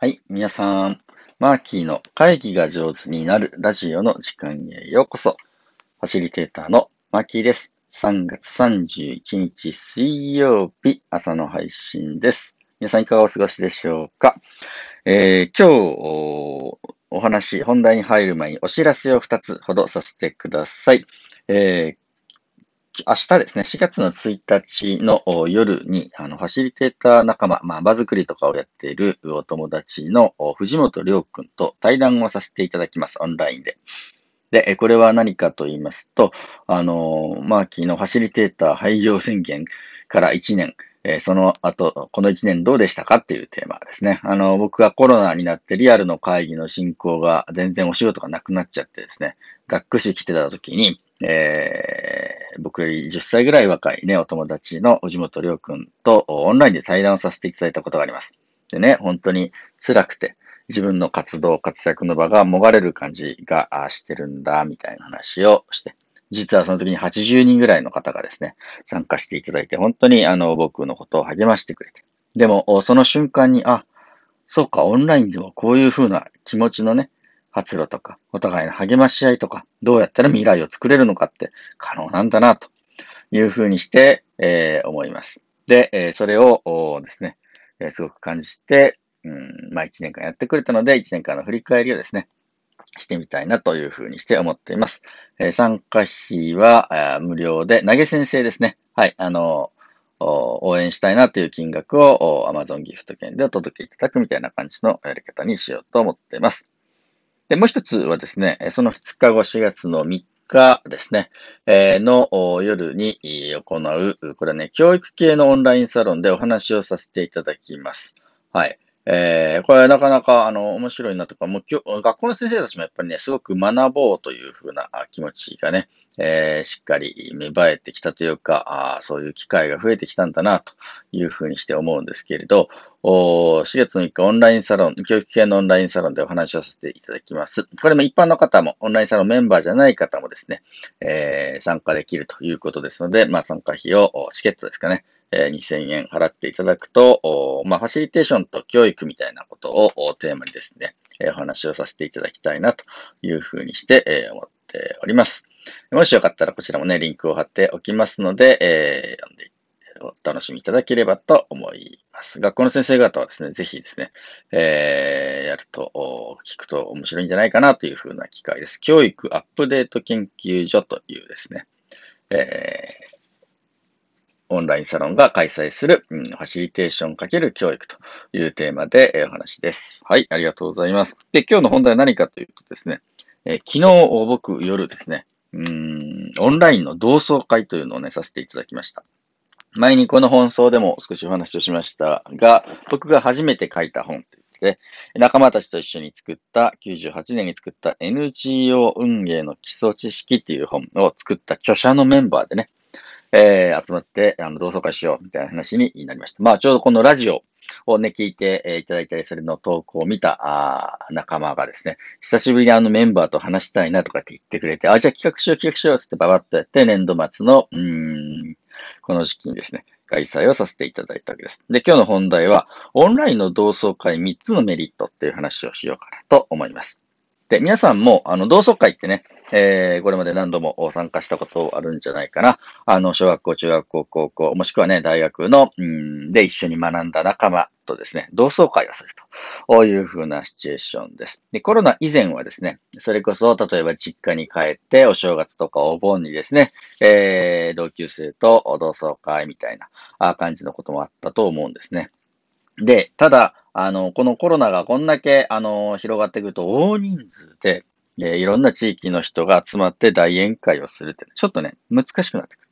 はい、皆さん、マーキーの会議が上手になるラジオの時間へようこそ。ファシリテーターのマーキーです。3月31日水曜日朝の配信です。皆さんいかがお過ごしでしょうか、えー、今日お、話、本題に入る前にお知らせを2つほどさせてください。えー明日ですね、4月の1日の夜に、あの、ファシリテーター仲間、まあ、場作りとかをやっているお友達の藤本亮君と対談をさせていただきます、オンラインで。で、これは何かと言いますと、あの、マーキーのファシリテーター廃業宣言から1年、えその後、この1年どうでしたかっていうテーマですね。あの、僕がコロナになってリアルの会議の進行が全然お仕事がなくなっちゃってですね、学士来てた時に、えー、僕より10歳ぐらい若いね、お友達の藤本亮君とオンラインで対談をさせていただいたことがあります。でね、本当に辛くて、自分の活動、活躍の場がもがれる感じがしてるんだ、みたいな話をして、実はその時に80人ぐらいの方がですね、参加していただいて、本当にあの僕のことを励ましてくれて。でも、その瞬間に、あ、そうか、オンラインでもこういう風な気持ちのね、発露とか、お互いの励まし合いとか、どうやったら未来を作れるのかって可能なんだな、というふうにして、えー、思います。で、えー、それをですね、えー、すごく感じて、うん、まあ一年間やってくれたので、一年間の振り返りをですね、してみたいなというふうにして思っています。え参加費は無料で、投げ先生ですね。はい、あの、応援したいなという金額を Amazon ギフト券でお届けいただくみたいな感じのやり方にしようと思っています。で、もう一つはですね、その2日後4月の3日ですね、え、の夜に行う、これはね、教育系のオンラインサロンでお話をさせていただきます。はい。えー、これはなかなか、あの、面白いなとか、もう今日、学校の先生たちもやっぱりね、すごく学ぼうというふうな気持ちがね、えー、しっかり芽生えてきたというか、あそういう機会が増えてきたんだな、というふうにして思うんですけれど、お4月の3日オンラインサロン、教育系のオンラインサロンでお話をさせていただきます。これも一般の方も、オンラインサロンメンバーじゃない方もですね、えー、参加できるということですので、まあ参加費を、チケットですかね、え2000円払っていただくと、まあ、ファシリテーションと教育みたいなことをテーマにですね、えお話をさせていただきたいなというふうにして、え思っております。もしよかったらこちらもね、リンクを貼っておきますので、えー、読んでお楽しみいただければと思います。学校の先生方はですね、ぜひですね、えー、やると、聞くと面白いんじゃないかなというふうな機会です。教育アップデート研究所というですね、えーオンラインサロンが開催する、うん、ファシリテーション×教育というテーマで、お話です。はい、ありがとうございます。で、今日の本題は何かというとですね、えー、昨日僕夜ですね、うん、オンラインの同窓会というのをね、させていただきました。前にこの本送でも少しお話をしましたが、僕が初めて書いた本ということで、仲間たちと一緒に作った、98年に作った NGO 運営の基礎知識っていう本を作った著者のメンバーでね、えー、集まって、あの、同窓会しよう、みたいな話になりました。まあ、ちょうどこのラジオをね、聞いて、いただいたり、それの投稿を見た、あ仲間がですね、久しぶりにあのメンバーと話したいなとかって言ってくれて、あ、じゃあ企画しよう、企画しよう、つってババッとやって、年度末の、うん、この時期にですね、開催をさせていただいたわけです。で、今日の本題は、オンラインの同窓会3つのメリットっていう話をしようかなと思います。で、皆さんも、あの、同窓会ってね、えー、これまで何度も参加したことあるんじゃないかな。あの、小学校、中学校、高校、もしくはね、大学の、うんで一緒に学んだ仲間とですね、同窓会をするというふうなシチュエーションです。で、コロナ以前はですね、それこそ、例えば実家に帰って、お正月とかお盆にですね、えー、同級生と同窓会みたいな感じのこともあったと思うんですね。で、ただ、あの、このコロナがこんだけ、あの、広がってくると、大人数で、えいろんな地域の人が集まって大宴会をするって、ちょっとね、難しくなってくる。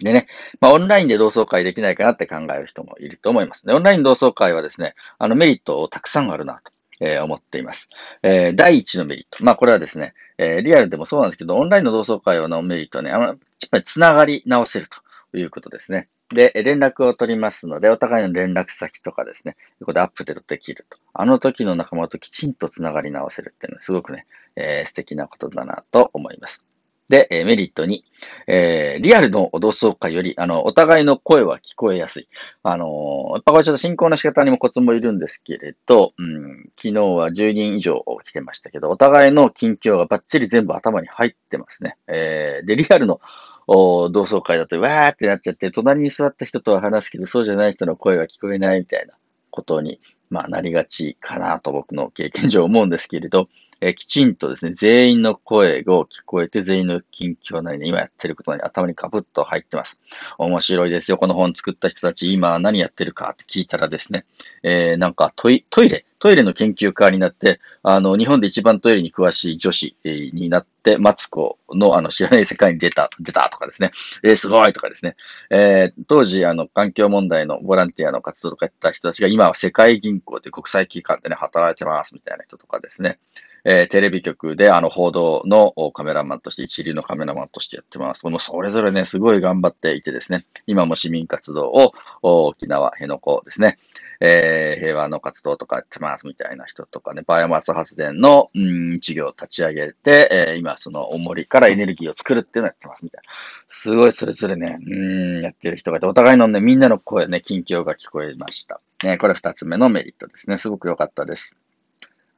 でね、まあ、オンラインで同窓会できないかなって考える人もいると思います。で、オンライン同窓会はですね、あのメリットをたくさんあるなと。えー、思っています。えー、第一のメリット。まあ、これはですね、えー、リアルでもそうなんですけど、オンラインの同窓会のメリットはね、あの、やっぱり繋がり直せるということですね。で、連絡を取りますので、お互いの連絡先とかですね、ここでアップデートできると。あの時の仲間ときちんと繋がり直せるっていうのはすごくね、えー、素敵なことだなと思います。で、え、メリット2、えー、リアルの同窓会より、あの、お互いの声は聞こえやすい。あのー、やっぱこれちょっと進行の仕方にもコツもいるんですけれど、うん、昨日は10人以上来てましたけど、お互いの近況がバッチリ全部頭に入ってますね。えー、で、リアルのお同窓会だと、わーってなっちゃって、隣に座った人とは話すけど、そうじゃない人の声が聞こえないみたいなことに、まあ、なりがちかなと僕の経験上思うんですけれど、えー、きちんとですね、全員の声を聞こえて、全員の近況なりね、今やってることに頭にカブッと入ってます。面白いですよ。この本作った人たち、今何やってるかって聞いたらですね、えー、なんかトイトイレ、トイレの研究家になって、あの、日本で一番トイレに詳しい女子になって、マツコのあの知らない世界に出た、出たとかですね、えー、すごいとかですね、えー、当時、あの、環境問題のボランティアの活動とかやった人たちが今は世界銀行という国際機関でね、働いてますみたいな人とかですね、えー、テレビ局であの報道のカメラマンとして、一流のカメラマンとしてやってます。もうそれぞれね、すごい頑張っていてですね、今も市民活動を沖縄、辺野古ですね、えー、平和の活動とかやってますみたいな人とかね、バイオマス発電の、うん、事業を立ち上げて、えー、今その重りからエネルギーを作るっていうのをやってますみたいな。すごいそれぞれね、うん、やってる人がいて、お互いのね、みんなの声ね、近況が聞こえました。ね、これ二つ目のメリットですね。すごく良かったです。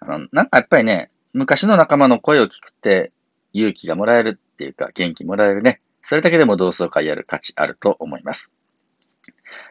あの、なんかやっぱりね、昔の仲間の声を聞くって勇気がもらえるっていうか元気もらえるね。それだけでも同窓会やる価値あると思います。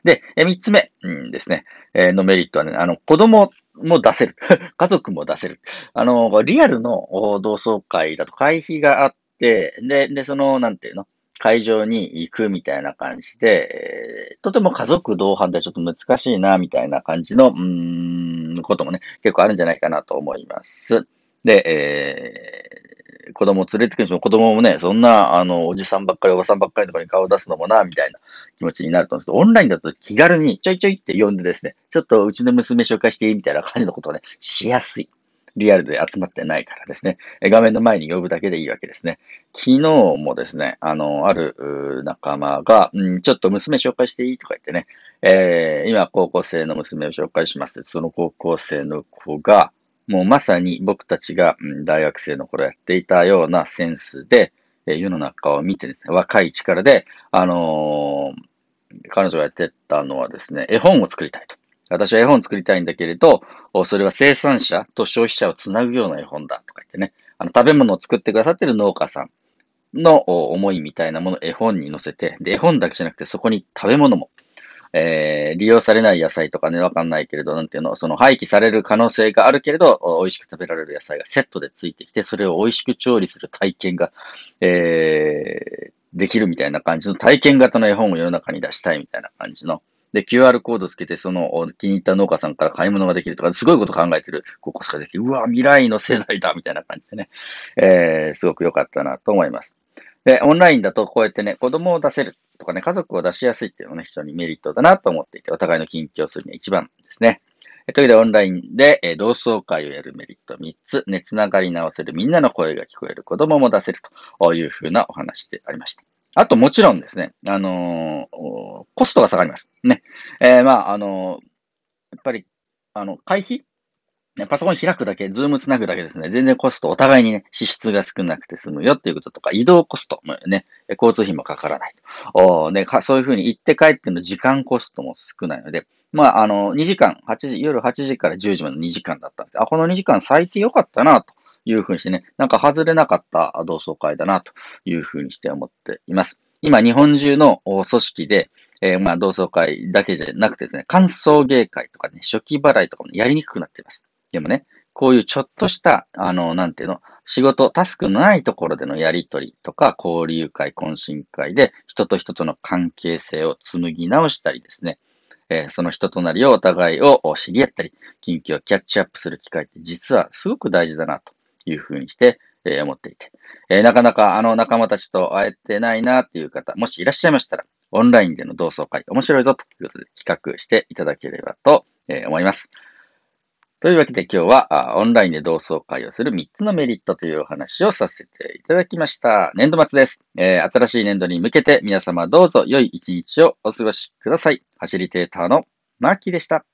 で、え三つ目、うんですね、えー、のメリットはね、あの、子供も出せる。家族も出せる。あの、リアルの同窓会だと会費があって、で、で、その、なんていうの？会場に行くみたいな感じで、えー、とても家族同伴ではちょっと難しいな、みたいな感じの、うん、こともね、結構あるんじゃないかなと思います。で、えー、子供を連れてくる人も子供もね、そんな、あの、おじさんばっかり、おばさんばっかりとかに顔を出すのもな、みたいな気持ちになると思うんですけど、オンラインだと気軽にちょいちょいって呼んでですね、ちょっとうちの娘紹介していいみたいな感じのことをね、しやすい。リアルで集まってないからですね、画面の前に呼ぶだけでいいわけですね。昨日もですね、あの、ある仲間が、うん、ちょっと娘紹介していいとか言ってね、えー、今高校生の娘を紹介します。その高校生の子が、もうまさに僕たちが、うん、大学生の頃やっていたようなセンスで、えー、世の中を見てですね、若い力で、あのー、彼女がやってたのはですね、絵本を作りたいと。私は絵本作りたいんだけれど、それは生産者と消費者をつなぐような絵本だとか言ってね、あの食べ物を作ってくださってる農家さんの思いみたいなものを絵本に載せて、で、絵本だけじゃなくてそこに食べ物もえー、利用されない野菜とかね、わかんないけれど、なんていうの、その廃棄される可能性があるけれど、美味しく食べられる野菜がセットでついてきて、それを美味しく調理する体験が、えー、できるみたいな感じの体験型の絵本を世の中に出したいみたいな感じの。で、QR コードつけて、その気に入った農家さんから買い物ができるとか、すごいこと考えてる高校生ができる。うわ、未来の世代だみたいな感じでね、えー、すごく良かったなと思います。で、オンラインだとこうやってね、子供を出せるとかね、家族を出しやすいっていうのもね、非常にメリットだなと思っていて、お互いの近況するには一番ですね。というわけで、オンラインで、え同窓会をやるメリット3つ、ね、つながり直せる、みんなの声が聞こえる、子供も出せるというふうなお話でありました。あと、もちろんですね、あのー、コストが下がります。ね。えー、まあ、あのー、やっぱり、あの、会費？パソコン開くだけ、ズームつなぐだけですね、全然コスト、お互いにね、支出が少なくて済むよっていうこととか、移動コストもね、交通費もかからないと。おね、そういうふうに行って帰っての時間コストも少ないので、まあ、あの、2時間、8時、夜8時から10時までの2時間だったんですあ、この2時間最低良かったな、というふうにしてね、なんか外れなかった同窓会だな、というふうにして思っています。今、日本中の組織で、えー、まあ、同窓会だけじゃなくてですね、歓送迎会とかね、初期払いとかもやりにくくなっています。でもね、こういうちょっとした、あの、なんていうの、仕事、タスクのないところでのやりとりとか、交流会、懇親会で、人と人との関係性を紡ぎ直したりですね、えー、その人となりをお互いを知り合ったり、近況をキャッチアップする機会って実はすごく大事だなというふうにして、えー、思っていて、え、なかなかあの仲間たちと会えてないなっていう方、もしいらっしゃいましたら、オンラインでの同窓会面白いぞということで企画していただければと思います。というわけで今日はオンラインで同窓会をする3つのメリットというお話をさせていただきました。年度末です。えー、新しい年度に向けて皆様どうぞ良い一日をお過ごしください。ファシリテーターのマーキーでした。